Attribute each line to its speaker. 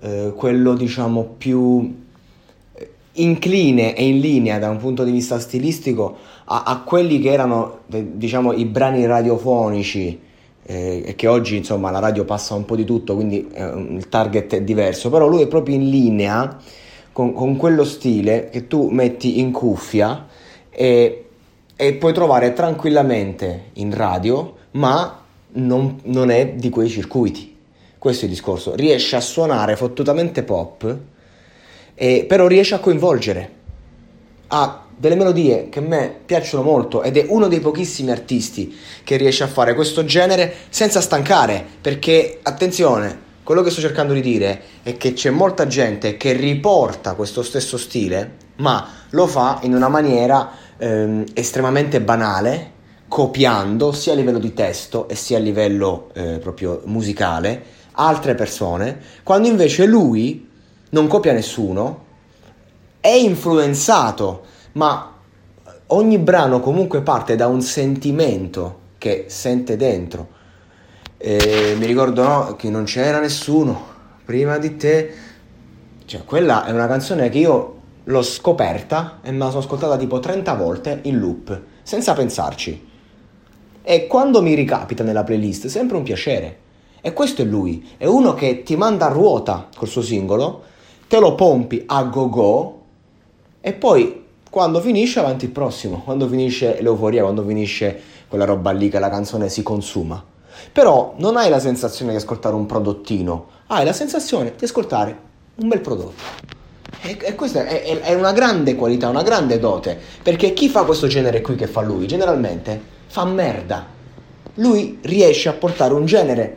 Speaker 1: eh, quello diciamo più eh, incline e in linea da un punto di vista stilistico a, a quelli che erano diciamo i brani radiofonici eh, che oggi insomma la radio passa un po' di tutto quindi eh, il target è diverso. Però lui è proprio in linea con, con quello stile che tu metti in cuffia e, e puoi trovare tranquillamente in radio ma non, non è di quei circuiti questo è il discorso. Riesce a suonare fottutamente pop, e, però riesce a coinvolgere. Ha delle melodie che a me piacciono molto ed è uno dei pochissimi artisti che riesce a fare questo genere senza stancare. Perché, attenzione, quello che sto cercando di dire è che c'è molta gente che riporta questo stesso stile, ma lo fa in una maniera ehm, estremamente banale, copiando sia a livello di testo e sia a livello eh, proprio musicale altre persone, quando invece lui non copia nessuno, è influenzato, ma ogni brano comunque parte da un sentimento che sente dentro. E mi ricordo no, che non c'era nessuno prima di te. Cioè, quella è una canzone che io l'ho scoperta e me la sono ascoltata tipo 30 volte in loop, senza pensarci. E quando mi ricapita nella playlist, sempre un piacere. E questo è lui, è uno che ti manda a ruota col suo singolo, te lo pompi a go go e poi quando finisce avanti il prossimo, quando finisce l'euforia, quando finisce quella roba lì che la canzone si consuma. Però non hai la sensazione di ascoltare un prodottino, hai la sensazione di ascoltare un bel prodotto. E, e questa è, è, è una grande qualità, una grande dote, perché chi fa questo genere qui che fa lui, generalmente fa merda. Lui riesce a portare un genere